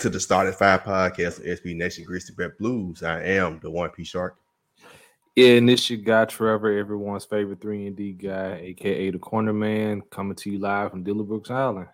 Back to the Starting Five podcast of SB Nation Grizzly Bear Blues. I am the one P Shark. Yeah, and this your guy Trevor, everyone's favorite three and D guy, aka the Corner Man, coming to you live from Dillon Brooks Island.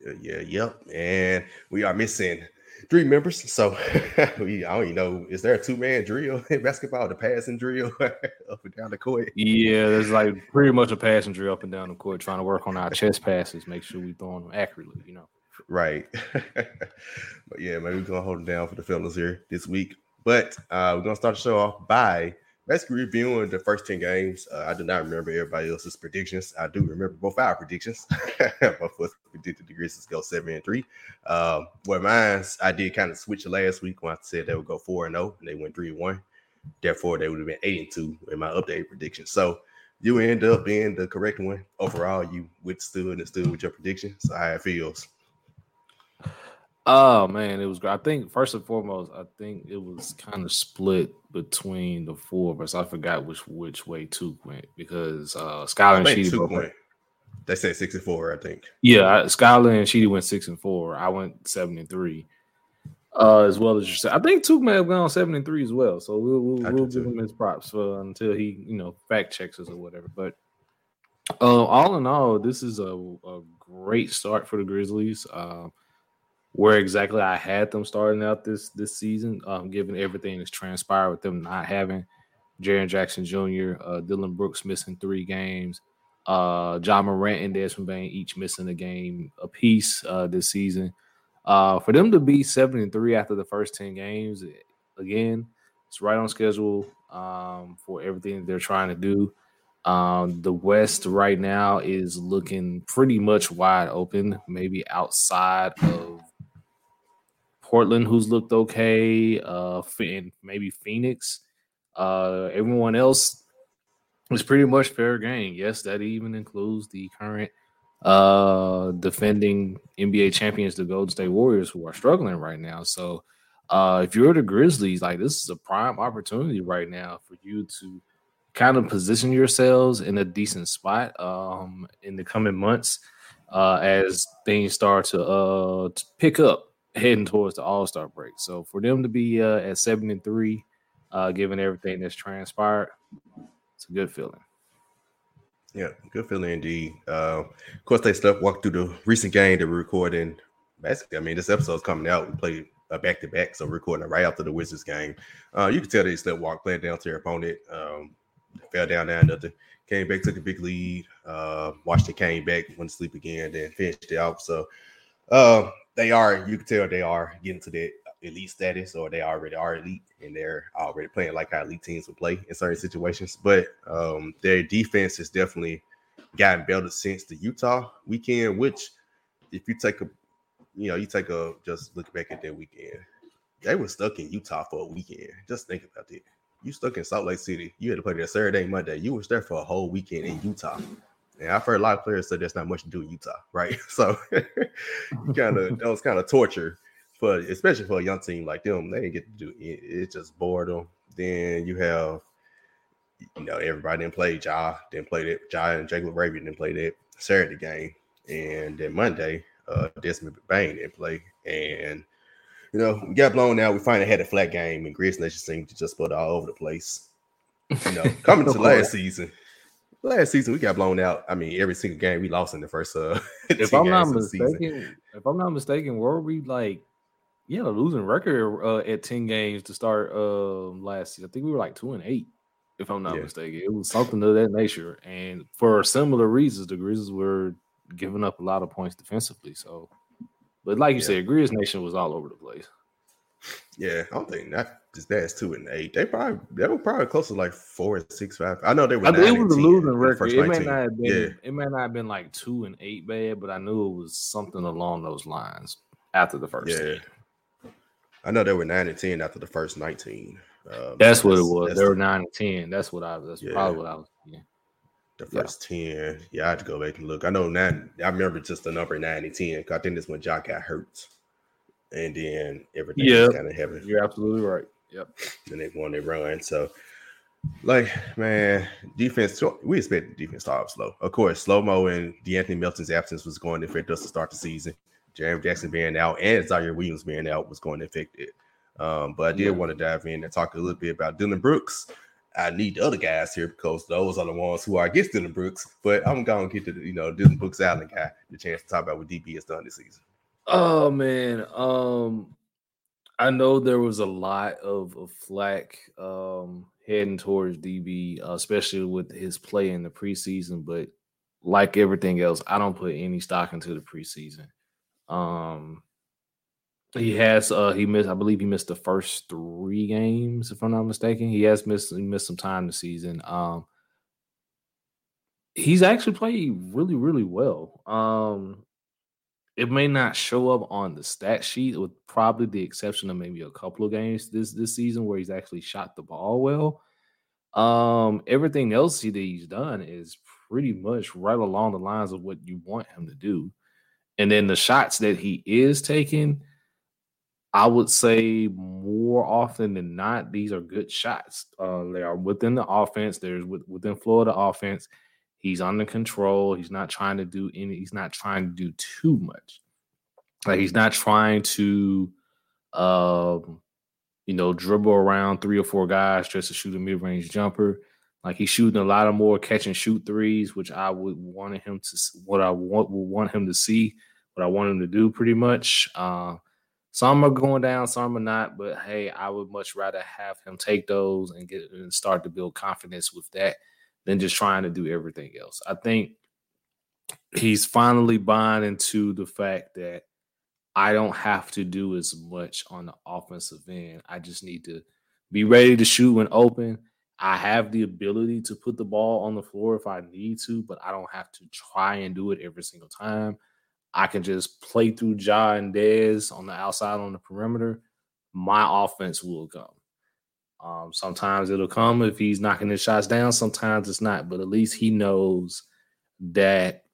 Yeah, yeah, yep. And we are missing three members. So we I don't even know. Is there a two man drill in basketball? The passing drill up and down the court. Yeah, there's like pretty much a passing drill up and down the court, trying to work on our chest passes, make sure we throwing them accurately. You know. Right. but yeah, maybe we're gonna hold it down for the fellas here this week. But uh, we're gonna start the show off by basically reviewing the first 10 games. Uh, I do not remember everybody else's predictions. I do remember both our predictions. of us predicted the Grizzlies go seven and three. Um, where mine, I did kind of switch last week when I said they would go four and zero, and they went three and one. Therefore, they would have been eight and two in my updated prediction. So you end up being the correct one overall. You withstood and stood with your prediction. So how it feels. Oh man, it was great. I think first and foremost, I think it was kind of split between the four of us. I forgot which which way Took went because uh Skylar and Sheedy both went. They said six and four, I think. Yeah, Skylar and Sheedy went six and four. I went seven and three. Uh, as well as yourself. I think Took may have gone seven and three as well. So we'll we'll, we'll give him his props for until he you know fact checks us or whatever. But uh, all in all, this is a, a great start for the Grizzlies. Uh, where exactly I had them starting out this this season, um, given everything that's transpired with them not having Jaren Jackson Jr., uh, Dillon Brooks missing three games, uh, Ja Morant and Desmond Bane each missing a game apiece uh, this season. Uh, for them to be seven and three after the first ten games, again, it's right on schedule um, for everything they're trying to do. Um, the West right now is looking pretty much wide open, maybe outside of Portland, who's looked okay, uh, and maybe Phoenix. Uh, everyone else is pretty much fair game. Yes, that even includes the current uh defending NBA champions, the Golden State Warriors, who are struggling right now. So uh if you're the Grizzlies, like this is a prime opportunity right now for you to kind of position yourselves in a decent spot um in the coming months uh as things start to uh to pick up heading towards the All Star break. So for them to be uh, at seven and three, uh, given everything that's transpired, it's a good feeling. Yeah, good feeling indeed. Uh, of course, they stuff walked through the recent game that we're recording. Basically, I mean, this episode's coming out. We played a back to back, so recording right after the Wizards game. Uh, you can tell they slept walk, playing down to their opponent. Um, fell down there, nothing. Came back, took a big lead. Uh, watched it, came back, went to sleep again, then finished it out. So, uh, they are, you can tell they are getting to that elite status or they already are elite and they're already playing like how elite teams would play in certain situations. But um, their defense has definitely gotten better since the Utah weekend, which if you take a you know, you take a just look back at that weekend, they were stuck in Utah for a weekend. Just think about that. You stuck in Salt Lake City. You had to play there Saturday, Monday. You was there for a whole weekend in Utah. And I've heard a lot of players say there's not much to do in Utah, right? So kind of that was kind of torture for especially for a young team like them. They didn't get to do it. It's just boredom. Then you have you know everybody didn't play Ja, didn't play that. Ja and Jacob LaRavia didn't play that Saturday game. And then Monday, uh Desmond Bane didn't play. And you know, we got blown out. We finally had a flat game, and Grizz Nation seemed to just put all over the place. You know, coming to last season, last season we got blown out. I mean, every single game we lost in the first. Uh, if I'm not mistaken, if I'm not mistaken, were we like, yeah, losing record uh, at ten games to start uh, last season? I think we were like two and eight, if I'm not yeah. mistaken. It was something of that nature, and for similar reasons, the Grizzlies were giving up a lot of points defensively. So, but like you yeah. said, Grizz Nation was all over the place. Yeah, I don't think that as bad two and eight. They probably they were probably close to like four and six five. I know they were. I it was a losing record. It may not have been. Yeah. It may not have been like two and eight bad, but I knew it was something along those lines after the first. Yeah. I know they were nine and ten after the first nineteen. Um, that's what it was. They were nine and ten. That's what I. That's yeah. probably what I was. Yeah. The first yeah. ten. Yeah, I had to go back and look. I know nine. I remember just the number nine and ten. I think this when Jock got hurt and then everything yeah. kind of heavy. You're absolutely right. Yep. And they won their run. So, like, man, defense, we expect the defense to start slow. Of course, slow mo and De'Anthony Melton's absence was going to affect us to start the season. Jeremy Jackson being out and Ziaire Williams being out was going to affect it. Um, but I did yeah. want to dive in and talk a little bit about Dillon Brooks. I need the other guys here because those are the ones who are against Dillon Brooks. But I'm going to get to the, you know, Dillon Brooks Allen guy the chance to talk about what DB has done this season. Oh man, um, I know there was a lot of, of flack um, heading towards DB, uh, especially with his play in the preseason. But like everything else, I don't put any stock into the preseason. Um, he has uh he missed, I believe he missed the first three games, if I'm not mistaken. He has missed he missed some time this season. Um he's actually played really, really well. Um it may not show up on the stat sheet, with probably the exception of maybe a couple of games this this season where he's actually shot the ball well. Um, everything else that he's done is pretty much right along the lines of what you want him to do. And then the shots that he is taking, I would say more often than not, these are good shots. Uh, they are within the offense. There's within Florida offense. He's under control. He's not trying to do any. He's not trying to do too much. Like he's not trying to, um, you know, dribble around three or four guys just to shoot a mid range jumper. Like he's shooting a lot of more catch and shoot threes, which I would want him to what I want would want him to see, what I want him to do pretty much. Uh, some are going down, some are not, but hey, I would much rather have him take those and get and start to build confidence with that than just trying to do everything else. I think he's finally buying into the fact that I don't have to do as much on the offensive end. I just need to be ready to shoot when open I have the ability to put the ball on the floor if I need to, but I don't have to try and do it every single time. I can just play through Ja and Dez on the outside on the perimeter. My offense will come. Um, sometimes it'll come if he's knocking his shots down. Sometimes it's not, but at least he knows that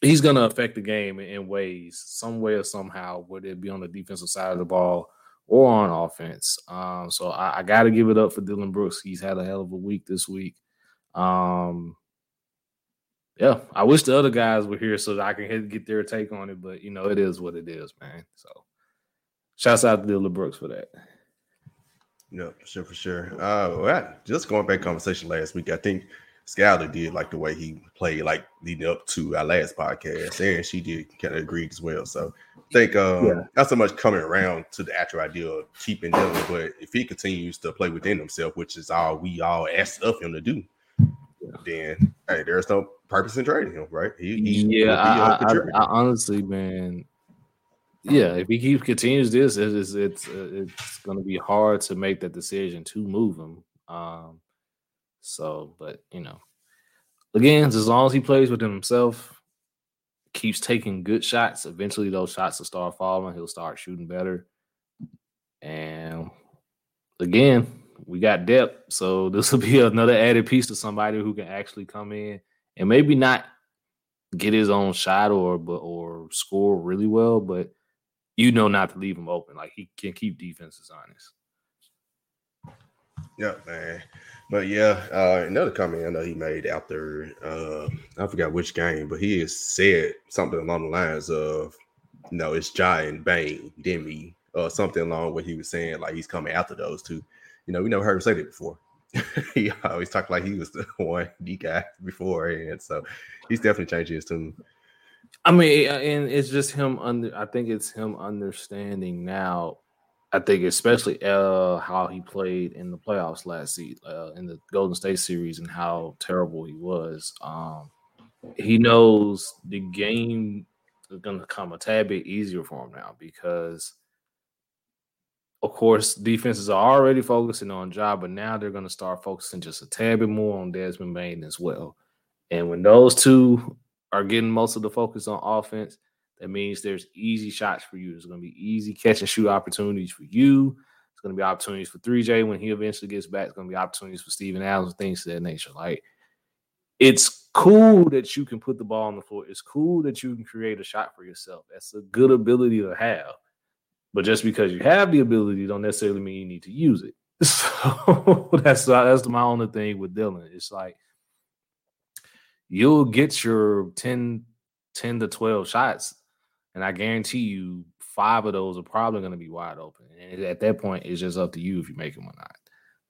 he's going to affect the game in ways, some way or somehow, whether it be on the defensive side of the ball or on offense. Um, so I, I got to give it up for Dillon Brooks. He's had a hell of a week this week. Um, yeah, I wish the other guys were here so that I can get their take on it, but you know, it is what it is, man. So shouts out to Dillon Brooks for that. Yeah, for sure, for sure. Uh, well, just going back conversation last week, I think Skyler did like the way he played, like leading up to our last podcast, and she did kind of agree as well. So I think um, yeah. not so much coming around to the actual idea of keeping them, but if he continues to play within himself, which is all we all asked of him to do, then hey, there's no purpose in trading him, right? He, he yeah, I, I, I, honestly, man, yeah, if he keeps continues this, it's it's it's going to be hard to make that decision to move him. Um, so, but you know, again, as long as he plays within himself, keeps taking good shots, eventually those shots will start falling. He'll start shooting better. And again, we got depth. So this will be another added piece to somebody who can actually come in and maybe not get his own shot or but or score really well, but you know not to leave him open. Like he can keep defenses honest. Yeah, man. But yeah, uh, another comment I know he made after uh, I forgot which game, but he has said something along the lines of, you know, it's Jai and Bane, Demi, or something along what he was saying, like he's coming after those two. You know, we never heard him say that before. he always talked like he was the one D guy before, and so he's definitely changing his tune. I mean, and it's just him under. I think it's him understanding now I think especially uh, how he played in the playoffs last season, uh, in the Golden State series, and how terrible he was. Um, he knows the game is going to come a tad bit easier for him now because, of course, defenses are already focusing on Ja, but now they're going to start focusing just a tad bit more on Desmond Bane as well. And when those two are getting most of the focus on offense, that means there's easy shots for you. There's going to be easy catch and shoot opportunities for you. It's going to be opportunities for 3J when he eventually gets back. It's going to be opportunities for Steven Adams things of that nature. Like, it's cool that you can put the ball on the floor. It's cool that you can create a shot for yourself. That's a good ability to have. But just because you have the ability, don't necessarily mean you need to use it. So that's that's my only thing with Dillon. It's like you'll get your 10, 10 to 12 shots and I guarantee you five of those are probably going to be wide open. And at that point, it's just up to you if you make them or not.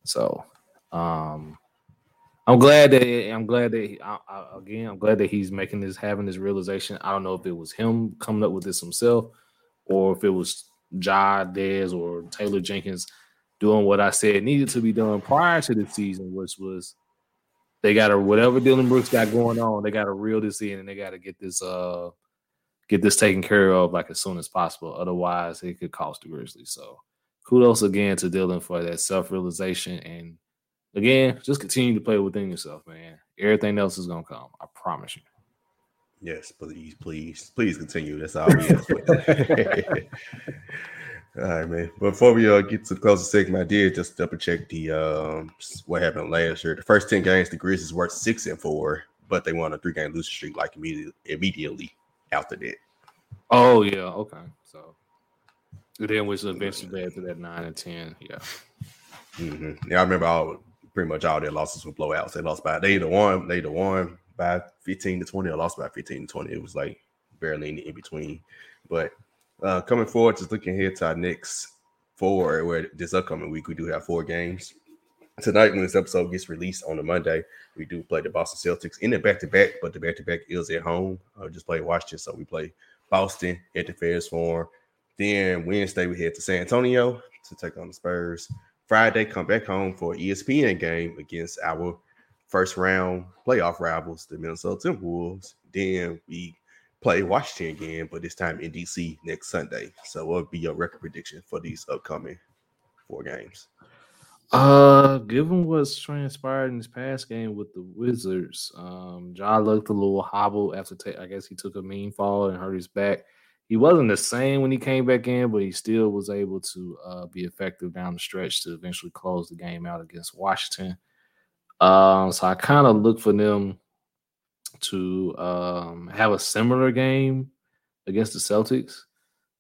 So, um, I'm glad that I'm glad that I, I, again I'm glad that he's making this having this realization. I don't know if it was him coming up with this himself, or if it was Ja Dez or Taylor Jenkins doing what I said needed to be done prior to the season, which was they got to whatever Dillon Brooks got going on, they got to reel this in and they got to get this uh get this taken care of like as soon as possible. Otherwise, it could cost the Grizzlies. So kudos again to Dillon for that self realization and again, just continue to play within yourself, man. Everything else is gonna come. I promise you. Yes, please, please, please continue. That's all we ask. all right, man. Before we uh, get to the closing segment, I did just double check the um, what happened last year. The first ten games, the Grizzlies were six and four, but they won a three game losing streak like immediately immediately after that. Oh yeah, okay. So then was eventually after that nine and ten. Yeah. Mm-hmm. Yeah, I remember all pretty much all their losses were blowouts. They lost by they either won, they either won by 15 to 20 or lost by 15 to 20. It was like barely in between. But uh coming forward, just looking ahead to our next four, where this upcoming week we do have four games. Tonight, when this episode gets released on a Monday, we do play the Boston Celtics in the back to back, but the back to back is at home. Uh, just play Washington, so we play Boston at the FedExForum. Then Wednesday we head to San Antonio to take on the Spurs. Friday, come back home for ESPN game against our first round playoff rivals, the Minnesota Timberwolves. Then we play Washington again, but this time in DC next Sunday. So what would be your record prediction for these upcoming four games? Uh, given what's transpired in this past game with the Wizards, um, John looked a little hobbled after ta- I guess he took a mean fall and hurt his back he wasn't the same when he came back in, but he still was able to uh, be effective down the stretch to eventually close the game out against Washington. Um, so I kind of look for them to um, have a similar game against the Celtics,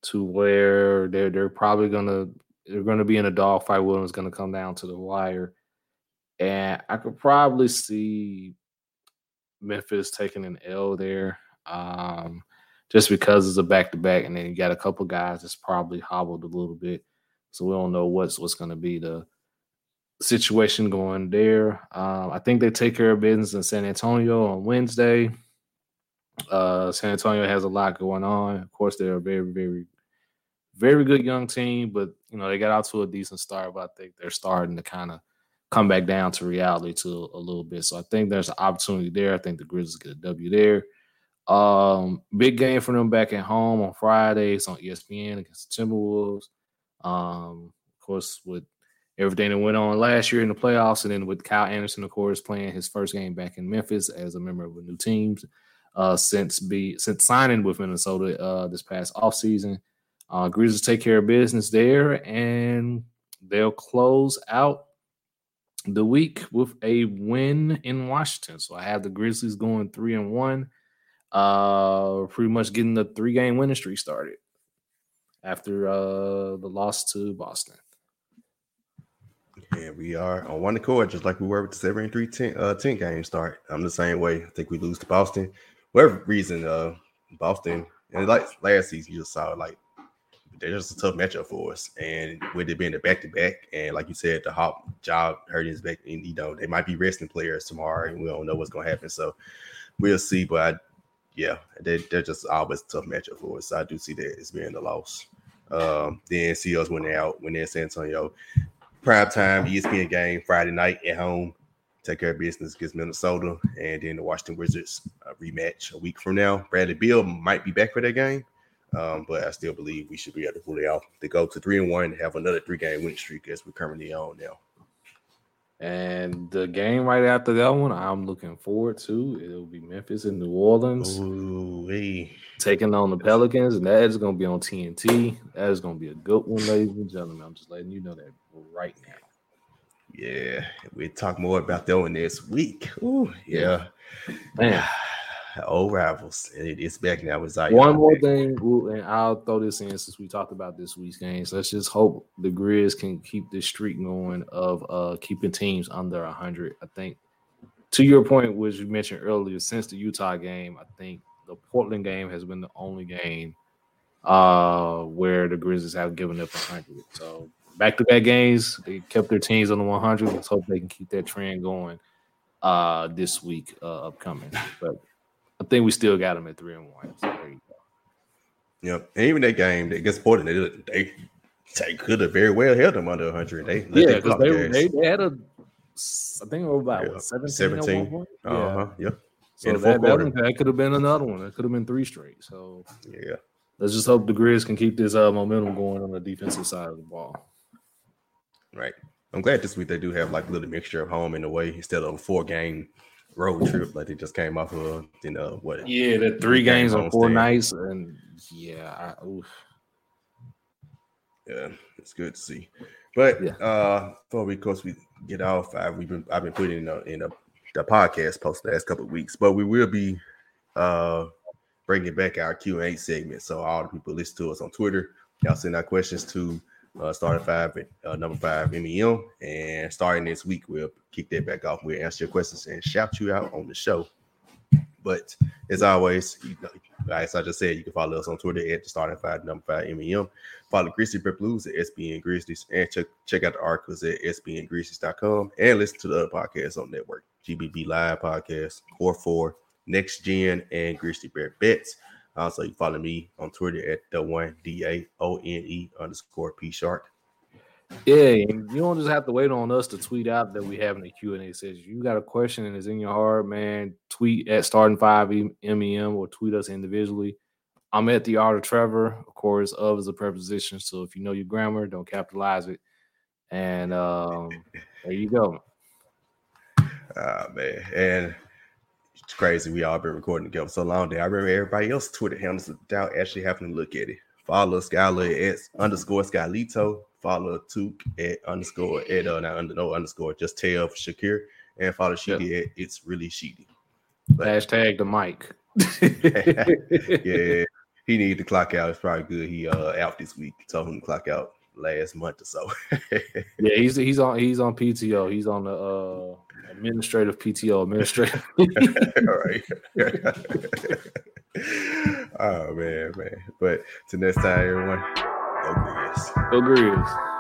to where they're they're probably gonna they're gonna be in a dogfight. Williams gonna come down to the wire, and I could probably see Memphis taking an L there. Um, just because it's a back to back, and then you got a couple guys that's probably hobbled a little bit, so we don't know what's what's to be the situation going there. Um, I think they take care of business in San Antonio on Wednesday. Uh, San Antonio has a lot going on. Of course, they're a very, very, very good young team, but you know they got out to a decent start. But I think they're starting to kind of come back down to reality to a little bit. So I think there's an opportunity there. I think the Grizzlies get a W there. Um, big game for them back at home on Fridays on ESPN against the Timberwolves. Um, of course, with everything that went on last year in the playoffs, and then with Kyle Anderson, of course, playing his first game back in Memphis as a member of a new team uh, since be since signing with Minnesota uh, this past offseason. Uh, Grizzlies take care of business there, and they'll close out the week with a win in Washington. So I have the Grizzlies going three and one uh, pretty much getting the three game winning streak started after uh, the loss to Boston. Yeah, we are on one accord, just like we were with the 73 10, uh, 10 game start. I'm the same way. I think we lose to Boston. Whatever reason, uh, Boston, and like last season, you just saw like they're just a tough matchup for us. And with it being a back to back, and like you said, the hop job hurting his back, and you know, they might be resting players tomorrow, and we don't know what's going to happen. So we'll see. But I yeah, they, they're just always a tough matchup for us. So I do see that as being a loss. Um, then Seals went out when they're San Antonio. Prime time ESPN game Friday night at home. Take care of business against Minnesota, and then the Washington Wizards uh, rematch a week from now. Bradley Beal might be back for that game, um, but I still believe we should be able to pull it out to go to three and one and have another three game win streak as we're currently on now. And the game right after that one, I'm looking forward to. It'll be Memphis and New Orleans Ooh, hey. taking on the Pelicans, and that is going to be on TNT. That is going to be a good one, ladies and gentlemen. I'm just letting you know that right now. Yeah, we'll talk more about that one next week. Ooh, yeah. Man, old rivals. It is back now. It's like one more thing, and I'll throw this in since we talked about this week's games. Let's just hope the Grizz can keep this streak going of uh keeping teams under hundred. I think to your point, which you mentioned earlier, since the Utah game, I think the Portland game has been the only game uh, where the Grizzlies have given up 100. So back to back games, they kept their teams on the 100. Let's hope they can keep that trend going uh, this week uh, upcoming. But I think we still got them at three and one. So there you go. Yep, and even that game against Portland, they they, they could have very well held them under 100. They yeah, because they, they, they had a I think it was about yeah, 17. 17. Uh huh. Yeah. So that, that, that, could have been another one. That could have been three straight. So yeah, let's just hope the Grizz can keep this uh, momentum going on the defensive side of the ball. Right. I'm glad this week they do have like a little mixture of home and away instead of a four game road trip like they just came off of. You know what? Yeah, the three games on four stand. nights, and yeah, I, yeah, it's good to see. But yeah. uh before we, of course, we get off, I, we've been I've been putting in a, in a the podcast post the last couple of weeks, but we will be uh bringing back our Q and A segment. So all the people listen to us on Twitter, y'all send out questions to uh, starting five at uh, number five MEM, and starting this week we'll kick that back off. We'll answer your questions and shout you out on the show. But as always, you know, as I just said, you can follow us on Twitter at the starting five, number five MEM. Follow Grizzly Bear Blues at SBN Grizzlies and check, check out the articles at SBNGrizzlies.com and listen to the other podcasts on network GBB Live Podcast, Core 4, Next Gen, and Grizzly Bear Bets. Also, you follow me on Twitter at the one D A O N E underscore P Shark. Yeah, you don't just have to wait on us to tweet out that we have in the Q and A session. You got a question and it's in your heart, man. Tweet at starting five MEM or tweet us individually. I'm at the art of Trevor. Of course, of is a preposition, so if you know your grammar, don't capitalize it. And um, there you go. Ah man, and it's crazy. We all been recording together so long that I remember everybody else Twitter handles without actually having to look at it. Follow Skylar at underscore Skylito Follow Took at underscore at uh, not under no underscore just tell Shakir and follow Sheedy at it's really Sheedy. Hashtag the mic. yeah, he needed to clock out. It's probably good. He uh out this week. Told him to clock out last month or so. yeah, he's he's on he's on PTO. He's on the uh administrative PTO administrative. All right. oh man, man. But to next time, everyone. Go Grizz. Go Grizz.